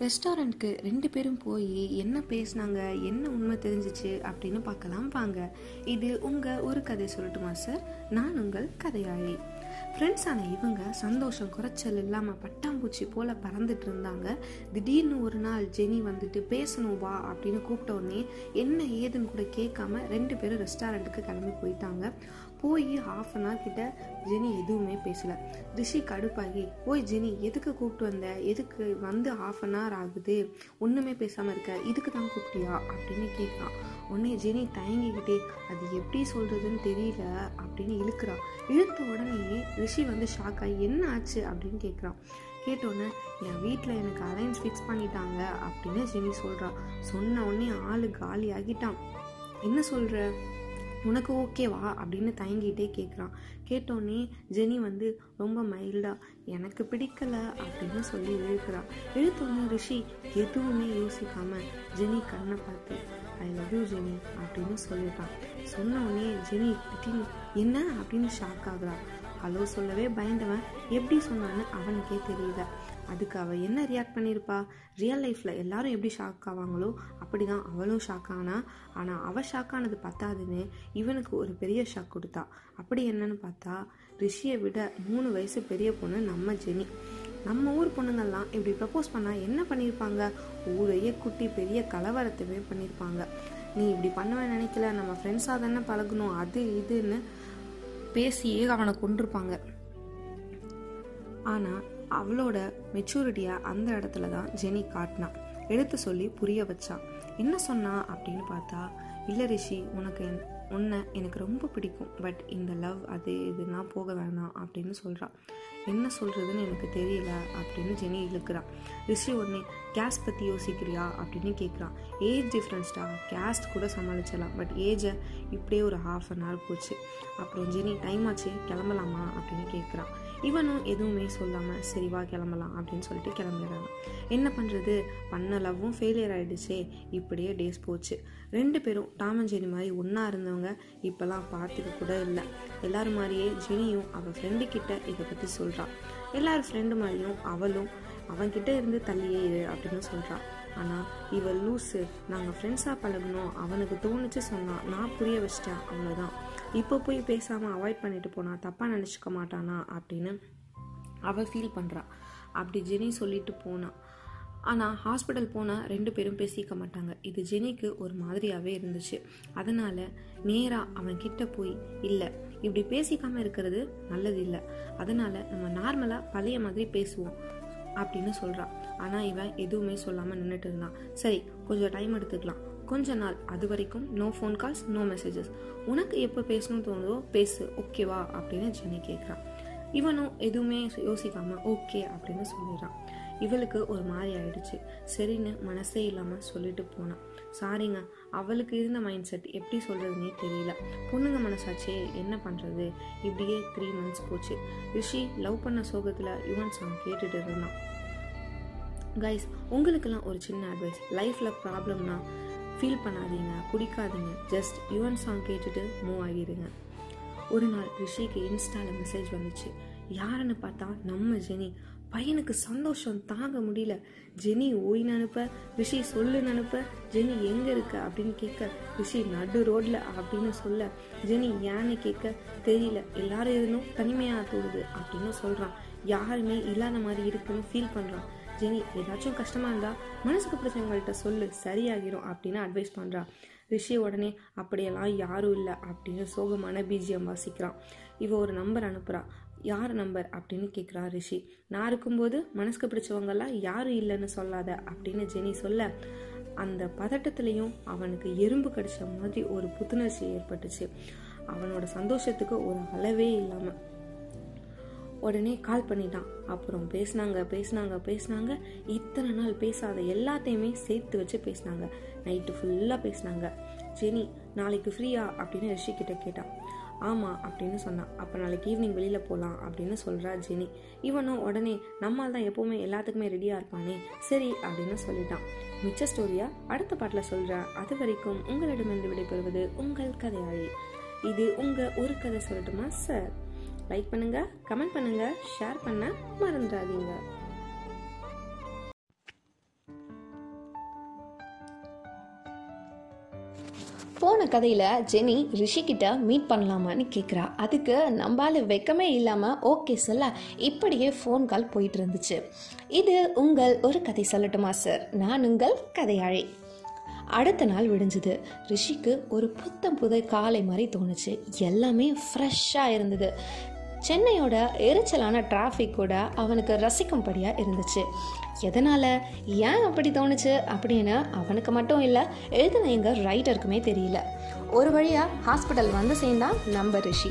ரெஸ்டாரண்ட்க்கு ரெண்டு பேரும் போய் என்ன பேசினாங்க என்ன உண்மை தெரிஞ்சிச்சு அப்படின்னு பார்க்கலாம் வாங்க. இது உங்கள் ஒரு கதை சொல்லட்டுமா சார் நான் உங்கள் கதையாளி. ஃப்ரெண்ட்ஸான இவங்க சந்தோஷம் குறைச்சல் இல்லாமல் பட்டாம்பூச்சி போல் பறந்துட்டு இருந்தாங்க. திடீர்னு ஒரு நாள் ஜெனி வந்துட்டு பேசணும் வா அப்படின்னு கூப்பிட்ட உடனே என்ன ஏதுன்னு கூட கேட்காம ரெண்டு பேரும் ரெஸ்டாரண்ட்டுக்கு கிளம்பி போயிட்டாங்க. போய் ஹாஃப் அன் ஹவர் கிட்ட ஜெனி எதுவுமே பேசல. ரிஷி கடுப்பாகி ஓய் ஜெனி எதுக்கு கூப்பிட்டு வந்த? எதுக்கு வந்து ஹாஃப் அன் ஹவர் ஆகுது? ஒன்றுமே பேசாமல் இருக்க. இதுக்கு தான் கூப்பிட்டியா? அப்படின்னு கேட்குறான் உடனே ஜெனி தயங்கிக்கிட்டே அது எப்படி சொல்கிறதுன்னு தெரியல அப்படின்னு இழுக்கிறான். இழுத்த உடனே ரிஷி வந்து ஷாக் ஆகி என்ன ஆச்சு? அப்படின்னு கேட்குறான் கேட்டோன்னே என் வீட்டில் எனக்கு அலைன்ஸ் ஃபிக்ஸ் பண்ணிட்டாங்க அப்படின்னு ஜெனி சொல்கிறான் சொன்ன உடனே ஆள் காலி ஆகிட்டான் என்ன சொல்கிற உனக்கு ஓகேவா? அப்படின்னு தயங்கிட்டே கேட்குறான் கேட்டோன்னே ஜெனி வந்து ரொம்ப மைல்டாக எனக்கு பிடிக்கல அப்படின்னு சொல்லி இழுக்கிறா. எழுத்தோன்னே ரிஷி எதுவுமே யோசிக்காம ஜெனி கண்ணை பார்த்து ஐ லவ் யூ ஜெனி அப்படின்னு சொல்லிட்டான். சொன்னோடனே ஜெனி திடீர்னு என்ன? அப்படின்னு ஷாக் ஆகுறா. ஹலோ சொல்லவே பயந்தவன். எப்படி சொன்னான்னு அவனுக்கே தெரியல. அதுக்கு அவள் என்ன ரியாக்ட் பண்ணியிருப்பா ரியல் லைஃப்பில் எல்லாரும் எப்படி ஷாக் ஆவாங்களோ அப்படி தான் அவளும் ஷாக் ஆனா ஆனால் அவள் ஷாக் ஆனது பத்தாதுன்னு இவனுக்கு ஒரு பெரிய ஷாக் கொடுத்தா. அப்படி என்னன்னு பார்த்தா ரிஷியை விட மூணு வயசு பெரிய பொண்ணு நம்ம ஜெனி. நம்ம ஊர் பொண்ணுங்கள்லாம் இப்படி ப்ரப்போஸ் பண்ணால் என்ன பண்ணியிருப்பாங்க ஊரையே குட்டி பெரிய கலவரத்தையுமே பண்ணியிருப்பாங்க நீ இப்படி பண்ணுவேன் நினைக்கல நம்ம ஃப்ரெண்ட்ஸாக தானே பழகணும் அது இதுன்னு பேசியே அவனை கொண்டிருப்பாங்க ஆனால் அவளோட மெச்சூரிட்டியை அந்த இடத்துல தான் ஜெனி காட்டினான் எடுத்து சொல்லி புரிய வச்சான் என்ன சொன்னா அப்படின்னு பார்த்தா இல்லை ரிஷி உனக்கு என் உன்னை எனக்கு ரொம்ப பிடிக்கும். பட் இந்த லவ் அது இதுனா போக வேணாம் அப்படின்னு சொல்கிறான் என்ன சொல்கிறதுன்னு எனக்கு தெரியல அப்படின்னு ஜெனி இழுக்கிறான் ரிஷி உடனே கேஸ்ட் பற்றி யோசிக்கிறியா? அப்படின்னு கேட்குறான் ஏஜ் டிஃப்ரென்ஸ்டா கேஸ்ட் கூட சமாளிச்சிடலாம். பட் ஏஜை இப்படியே ஒரு ஹாஃப் அன் ஹவர் போச்சு. அப்புறம் ஜெனி டைம் ஆச்சு கிளம்பலாமா? அப்படின்னு கேட்குறான் இவனும் எதுவுமே சொல்லாமல் சரி வா கிளம்பலாம் அப்படின்னு சொல்லிட்டு கிளம்பிடுறாங்க என்ன பண்ணுறது பண்ண லவ்வும் ஃபெயிலியர் ஆகிடுச்சே இப்படியே டேஸ் போச்சு. ரெண்டு பேரும் டாமன் ஜெனி மாதிரி ஒன்றா இருந்தவங்க இப்போல்லாம் பார்த்துக்க கூட இல்லை. எல்லாரும் மாதிரியே ஜெனியும் அவள் ஃப்ரெண்டு கிட்ட இதை பற்றி சொல்கிறான் எல்லாரும் ஃப்ரெண்டு மாதிரியும் அவளும் அவன்கிட்ட இருந்து தள்ளியே இரு அப்படின்னு சொல்கிறான் ஆனால் இவள் லூஸு நாங்கள் ஃப்ரெண்ட்ஸாக பழகணும் அவனுக்கு தோணுச்சு சொன்னான் நான் புரிய வச்சிட்டேன். அவ்வளோதான் இப்போ போய் பேசாமல் அவாய்ட் பண்ணிட்டு போனா தப்பாக நினச்சிக்க மாட்டானா? அப்படின்னு அவள் ஃபீல் பண்ணுறா அப்படி ஜெனி சொல்லிட்டு போனான் ஆனால் ஹாஸ்பிட்டல் போனால் ரெண்டு பேரும் பேசிக்க மாட்டாங்க. இது ஜெனிக்கு ஒரு மாதிரியாகவே இருந்துச்சு. அதனால் நேராக அவன் கிட்ட போய் இல்லை இப்படி பேசிக்காமல் இருக்கிறது நல்லது இல்லை அதனால் நம்ம நார்மலாக பழைய மாதிரி பேசுவோம். அப்படின்னு சொல்கிறான் ஆனால் இவன் எதுவுமே சொல்லாமல் நின்றுட்டு இருந்தான். சரி கொஞ்சம் டைம் எடுத்துக்கலாம். கொஞ்ச நாள் அது வரைக்கும் no phone calls no messages உனக்கு எப்போ பேசணும்னு தோணுதோ பேசு ஓகேவா அப்படின்னு ஜெனி கேட்குறான் இவனும் எதுவுமே யோசிக்காமல் ஓகே அப்படின்னு சொல்லிடுறான். இவளுக்கு ஒரு மாதிரி ஆயிடுச்சு. சரின்னு மனசே இல்லாமல் சொல்லிட்டு போனான் சாரிங்க அவளுக்கு இருந்த மைண்ட் செட் எப்படி சொல்கிறதுனே தெரியல. பொண்ணுங்க மனசாச்சே என்ன பண்ணுறது இப்படியே த்ரீ மந்த்ஸ் போச்சு. ரிஷி லவ் பண்ண சோகத்தில் யுவன் சாங் கேட்டுட்டு இருந்தான். கைஸ் உங்களுக்கெல்லாம் ஒரு சின்ன அட்வைஸ் லைஃப்பில் ப்ராப்ளம்னா ஃபீல் பண்ணாதீங்க குடிக்காதீங்க. ஜஸ்ட் யுவன் சாங் கேட்டுட்டு மூவ் ஆகிடுங்க ஒரு நாள் ரிஷிக்கு இன்ஸ்டாவில் மெசேஜ் வந்துச்சு. யாருன்னு பார்த்தா நம்ம ஜெனி. பையனுக்கு சந்தோஷம் தாங்க முடியல. ஜெனி ஓய்னு அனுப்ப ரிஷி சொல்லுன்னு அனுப்ப ஜெனி எங்கே இருக்க அப்படின்னு கேட்க ரிஷி நடு ரோட்ல அப்படின்னு சொல்ல. ஜெனி ஏன்னு கேட்க தெரியல. எல்லாரும் இருந்தும் தனிமையாக தோடுது அப்படின்னு சொல்கிறான் யாருமே இல்லாத மாதிரி இருக்குன்னு ஃபீல் பண்ணுறான் ஜெனி ஏதாச்சும் கஷ்டமாக இருந்தால் மனசுக்கு பிடிச்சவங்கள்ட்ட சொல்லு சரியாகிரும் அப்படின்னு அட்வைஸ் பண்ணுறா ரிஷி உடனே அப்படியெல்லாம் யாரும் இல்லை அப்படின்னு சோகமான பிஜிஎம் வாசிக்கிறான். இவ ஒரு நம்பர் அனுப்புகிறா யார் நம்பர் அப்படின்னு கேட்குறா ரிஷி. நான் இருக்கும்போது மனசுக்கு பிடிச்சவங்கெல்லாம் யாரும் இல்லைன்னு சொல்லாத அப்படின்னு ஜெனி சொல்ல அந்த பதட்டத்துலேயும் அவனுக்கு எறும்பு கடிச்ச மாதிரி ஒரு புத்துணர்ச்சி ஏற்பட்டுச்சு. அவனோட சந்தோஷத்துக்கு ஒரு அளவே இல்லாமல் உடனே கால் பண்ணிட்டான். அப்புறம் பேசினாங்க பேசினாங்க பேசினாங்க. இத்தனை நாள் பேசாத எல்லாத்தையுமே சேர்த்து வச்சு பேசினாங்க. நைட்டு ஃபுல்லாக பேசினாங்க. ஜெனி நாளைக்கு ஃப்ரீயா அப்படின்னு ரிஷி கிட்ட கேட்டான் ஆமாம் அப்படின்னு சொன்னான் அப்போ நாளைக்கு ஈவினிங் வெளியில் போகலாம் அப்படின்னு சொல்கிறா ஜெனி. இவனும் உடனே நம்மால் தான் எப்போவுமே எல்லாத்துக்குமே ரெடியாக இருப்பானே. சரி அப்படின்னு சொல்லிட்டான். மிச்ச ஸ்டோரியா அடுத்த பாட்டில் சொல்கிறேன் அது வரைக்கும் உங்களிடமிருந்து விடைபெறுவது உங்கள் கதையாளி இது உங்கள் ஒரு கதை சொல்லட்டுமா சார் லைக் பண்ணுங்கள் கமெண்ட் பண்ணுங்கள் ஷேர் பண்ண மறந்துடாதீங்க. போன கதையில் ஜெனி ரிஷிக்கிட்ட மீட் பண்ணலாமான்னு கேட்குறா அதுக்கு நம்மளால வெக்கமே இல்லாமல் ஓகே சொல்ல இப்படியே ஃபோன் கால் போயிட்டு இருந்துச்சு. இது உங்கள் ஒரு கதை சொல்லட்டுமா சார் நான் உங்கள் கதையாழி அடுத்த நாள் விடிஞ்சுது. ரிஷிக்கு ஒரு புத்தம் புதை காலை மாதிரி தோணுச்சு. எல்லாமே ஃப்ரெஷ்ஷாக இருந்தது. சென்னையோட எரிச்சலான டிராஃபிக் கூட அவனுக்கு ரசிக்கும்படியாக இருந்துச்சு. எதனால் ஏன் அப்படி தோணுச்சு அப்படின்னு அவனுக்கு மட்டும் இல்லை எழுதின எங்கள் ரைட்டருக்குமே தெரியல. ஒரு வழியாக ஹாஸ்பிட்டல் வந்து சேர்ந்தான் நம்ம ரிஷி.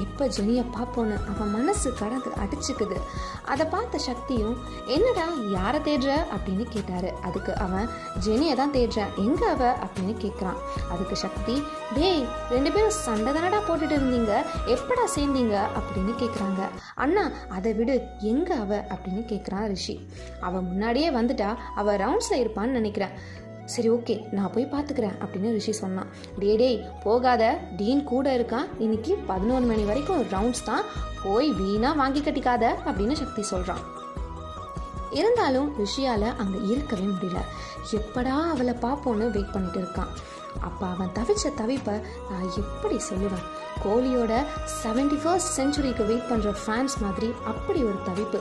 எப்போ ஜெனியை பார்ப்போன்னு அவன் மனசு கடந்து அடிச்சுக்குது. அதை பார்த்த சக்தியும் என்னடா யாரை தேடுற? அப்படின்னு கேட்டாரு. அதுக்கு அவன் ஜெனியை தான் தேடுறேன் எங்க அவ? அப்படின்னு கேட்குறான் அதுக்கு சக்தி டேய் ரெண்டு பேரும் சண்டை தானடா போட்டுட்டு இருந்தீங்க? எப்படா சேர்ந்தீங்க? அப்படின்னு கேட்குறாங்க அண்ணா அதை விடு. எங்க அவ? அப்படின்னு கேட்குறான் ரிஷி. அவன் முன்னாடியே வந்துட்டா. அவ ரவுண்ட்ஸில் இருப்பான்னு நினைக்கிறேன். சரி ஓகே நான் போய் பார்த்துக்கிறேன் அப்படின்னு ரிஷி சொன்னான். டே டேய் போகாத டீன் கூட இருக்கான். இன்னைக்கு பதினோரு மணி வரைக்கும் ரவுண்ட்ஸ் தான். போய் வீணாக வாங்கி கட்டிக்காத அப்படின்னு சக்தி சொல்கிறான் இருந்தாலும் ரிஷியால் அங்கே இருக்கவே முடியல. எப்படா அவளை பார்ப்போன்னு வெயிட் பண்ணிட்டு இருக்கான். அப்போ அவன் தவிச்ச தவிப்பை நான் எப்படி சொல்லுவேன்? கோலியோட செவன்டி ஃபர்ஸ்ட் செஞ்சுரிக்கு வெயிட் பண்ணுற ஃபேன்ஸ் மாதிரி அப்படி ஒரு தவிப்பு.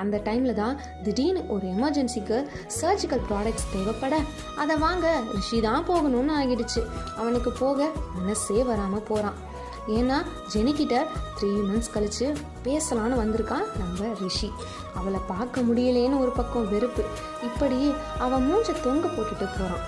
அந்த டைமில் தான் திடீர்னு ஒரு எமர்ஜென்சிக்கு சர்ஜிக்கல் ப்ராடக்ட்ஸ் தேவைப்பட. அதை வாங்க ரிஷி தான் போகணும்னு ஆகிடுச்சு. அவனுக்கு போக மனசே வராமல் போகிறான் ஏன்னா ஜெனிக்கிட்ட த்ரீ மந்த்ஸ் கழித்து பேசலான்னு வந்திருக்கான் நம்ம ரிஷி. அவளை பார்க்க முடியலேன்னு ஒரு பக்கம் வெறுப்பு. இப்படியே அவன் மூஞ்ச தொங்க போட்டுட்டு போகிறான்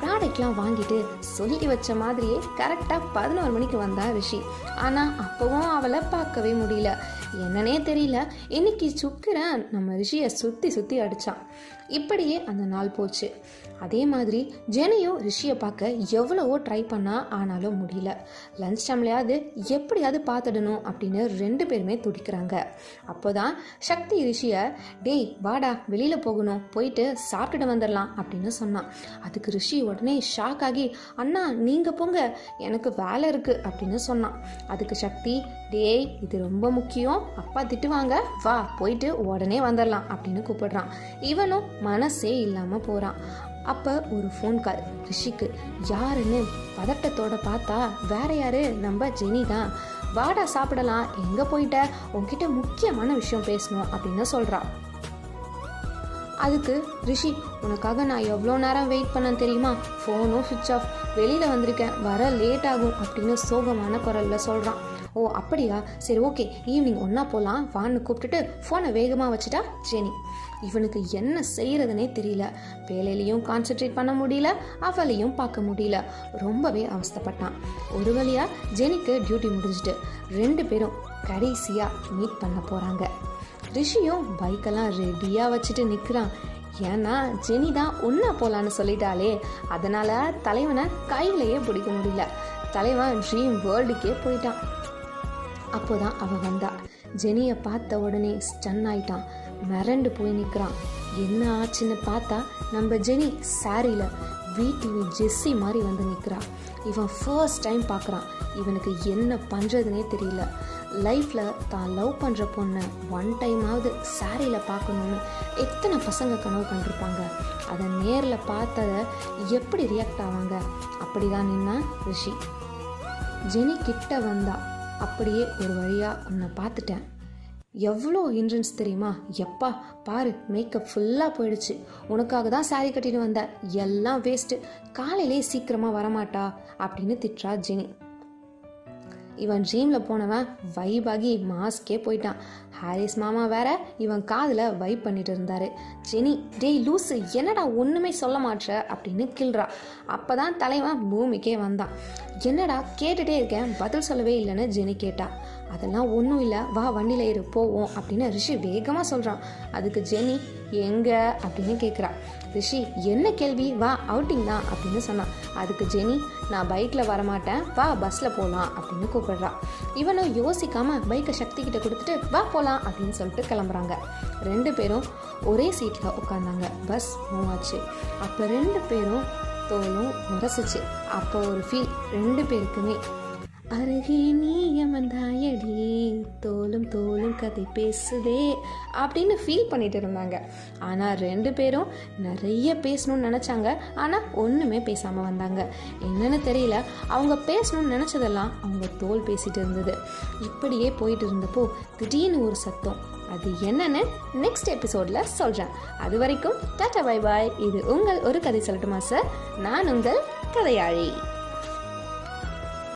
ப்ராடக்ட்லாம் வாங்கிட்டு சொல்லி வச்ச மாதிரியே கரெக்டாக பதினோரு மணிக்கு வந்தா ரிஷி. ஆனால் அப்போவும் அவளை பார்க்கவே முடியல. என்னன்னே தெரியல. இன்னைக்கு சுக்கரன் நம்ம ரிஷியை சுற்றி சுற்றி அடித்தான் இப்படியே அந்த நாள் போச்சு. அதே மாதிரி ஜெனியும் ரிஷியை பார்க்க எவ்வளவோ ட்ரை பண்ணா ஆனாலும் முடியல. லஞ்ச் டைம்லையாவது எப்படியாவது பார்த்துடணும் அப்படின்னு ரெண்டு பேருமே துடிக்கிறாங்க. அப்போதான் சக்தி ரிஷியை டேய் வாடா வெளியில் போகணும் போயிட்டு சாப்பிட்டுட்டு வந்துடலாம் அப்படின்னு சொன்னான். அதுக்கு ரிஷி உடனே ஷாக் ஆகி அண்ணா நீங்கள் போங்க எனக்கு வேலை இருக்குது அப்படின்னு சொன்னான். அதுக்கு சக்தி டேய் இது ரொம்ப முக்கியம் அப்பா திட்டுவாங்க வா போயிட்டு உடனே வந்துடலாம் அப்படின்னு கூப்பிடுறான். இவனும் மனசே இல்லாமல் போகிறான் அப்போ ஒரு ஃபோன் கால் ரிஷிக்கு யாருன்னு பதட்டத்தோட பார்த்தா வேற யாரு? நம்ம ஜெனி தான். வாடா சாப்பிடலாம். எங்கே போயிட்ட? உன்கிட்ட முக்கியமான விஷயம் பேசணும் அப்படின்னு சொல்கிறான் அதுக்கு ரிஷி உனக்காக நான் எவ்வளோ நேரம் வெயிட் பண்ணேன் தெரியுமா? ஃபோனும் சுவிட்ச் ஆஃப் வெளியில் வந்திருக்கேன். வர லேட் ஆகும் அப்படின்னு சோகமான குரலில் சொல்கிறான் ஓ அப்படியா? சரி ஓகே. ஈவினிங் ஒன்றா போகலாம் வான்னு கூப்பிட்டுட்டு ஃபோனை வேகமாக வச்சுட்டா ஜெனி. இவனுக்கு என்ன செய்யறதுனே தெரியல. வேலையிலையும் கான்சென்ட்ரேட் பண்ண முடியல அவளையும் பார்க்க முடியல. ரொம்பவே அவஸ்தைப்பட்டான். ஒரு வழியாக ஜெனிக்கு டியூட்டி முடிஞ்சிட்டு ரெண்டு பேரும் கடைசியாக மீட் பண்ண போகிறாங்க ரிஷியும் பைக்கெல்லாம் ரெடியாக வச்சுட்டு நிற்கிறான் ஏன்னா ஜெனி தான் ஒன்றா போகலான்னு சொல்லிட்டாலே அதனால் தலைவனை கையிலேயே பிடிக்க முடியல. தலைவன் ட்ரீம் வேர்ல்டுக்கே போயிட்டான். அப்போதான் அவள் வந்தா. ஜெனியை பார்த்த உடனே ஸ்டன் ஆயிட்டான். மிரண்டு போய் நிற்கிறான் என்ன ஆச்சுன்னு பார்த்தா நம்ம ஜெனி சாரியில் வீட்டிவி ஜெஸ்ஸி மாதிரி வந்து நிற்கிறா இவன் ஃபர்ஸ்ட் டைம் பார்க்குறான். இவனுக்கு என்ன பண்ணுறதுனே தெரியல. லைஃப்பில் தான் லவ் பண்ணுற பொண்ணை ஒன் டைமாவது சாரியில் பார்க்கணுன்னு எத்தனை பசங்க கனவு கண்டிருப்பாங்க. அதை நேரில் பார்த்ததை எப்படி ரியாக்ட் ஆவாங்க? அப்படி தான் நின்னா ரிஷி. ஜெனி கிட்ட வந்தா அப்படியே ஒரு வழியாக உன்னை பார்த்துட்டேன். எவ்வளோ ஹிண்ட்ரன்ஸ் தெரியுமா? எப்பா பாரு மேக்கப் ஃபுல்லாக போயிடுச்சு. உனக்காக தான் சாரி கட்டிட்டு வந்த எல்லாம் வேஸ்ட்டு காலையிலே சீக்கிரமாக வரமாட்டா? அப்படின்னு திட்டுறா ஜெனி. இவன் ட்ரீமில் போனவன் வைபாகி மாஸ்க்கே போயிட்டான். ஹாரிஸ் மாமா வேற இவன் காதில் வைப் பண்ணிட்டு இருந்தாரு. ஜெனி டேய் லூசு என்னடா ஒன்றுமே சொல்ல மாட்ற? அப்படின்னு கிள்றா. அப்போ தான் தலைவன் பூமிக்கே வந்தான். என்னடா கேட்டுட்டே இருக்கேன் பதில் சொல்லவே இல்லைன்னு ஜெனி கேட்டா. அதெல்லாம் ஒன்றும் இல்லை. வா வண்டியில் இரு போவோம் அப்படின்னு ரிஷி வேகமாக சொல்கிறான் அதுக்கு ஜெனி எங்கே? அப்படின்னு கேட்குறா ரிஷி என்ன கேள்வி? வா அவுட்டிங் தான் அப்படின்னு சொன்னான் அதுக்கு ஜெனி நான் பைக்கில் வரமாட்டேன். வா பஸ்ஸில் போகலாம் அப்படின்னு கூப்பிடுறா. இவனும் யோசிக்காமல் பைக்கை சக்தி கிட்ட கொடுத்துட்டு வா போகலாம் அப்படின்னு சொல்லிட்டு கிளம்புறாங்க. ரெண்டு பேரும் ஒரே சீட்டில் உட்காந்தாங்க பஸ் மூவ் ஆச்சு. அப்போ ரெண்டு பேரும் தோலும் முரசிச்சு. அப்போ ஒரு ஃபீல் ரெண்டு பேருக்குமே அருகே நீ அமர்ந்தாயடி தோலும் தோலும் கதை பேசுதே அப்படின்னு ஃபீல் பண்ணிட்டு இருந்தாங்க. ஆனால் ரெண்டு பேரும் நிறைய பேசணும்னு நினச்சாங்க. ஆனால் ஒன்றுமே பேசாமல் வந்தாங்க. என்னன்னு தெரியல அவங்க பேசணும்னு நினச்சதெல்லாம் அவங்க தோல் பேசிட்டு இருந்தது. இப்படியே போயிட்டு இருந்தப்போ திடீர்னு ஒரு சத்தம். அது என்னன்னு நெக்ஸ்ட் எபிசோடில் சொல்கிறேன் அது வரைக்கும் டாட்டா பாய் பாய். இது உங்கள் ஒரு கதை சொல்லட்டுமா சார் நான் உங்கள் கதையாழி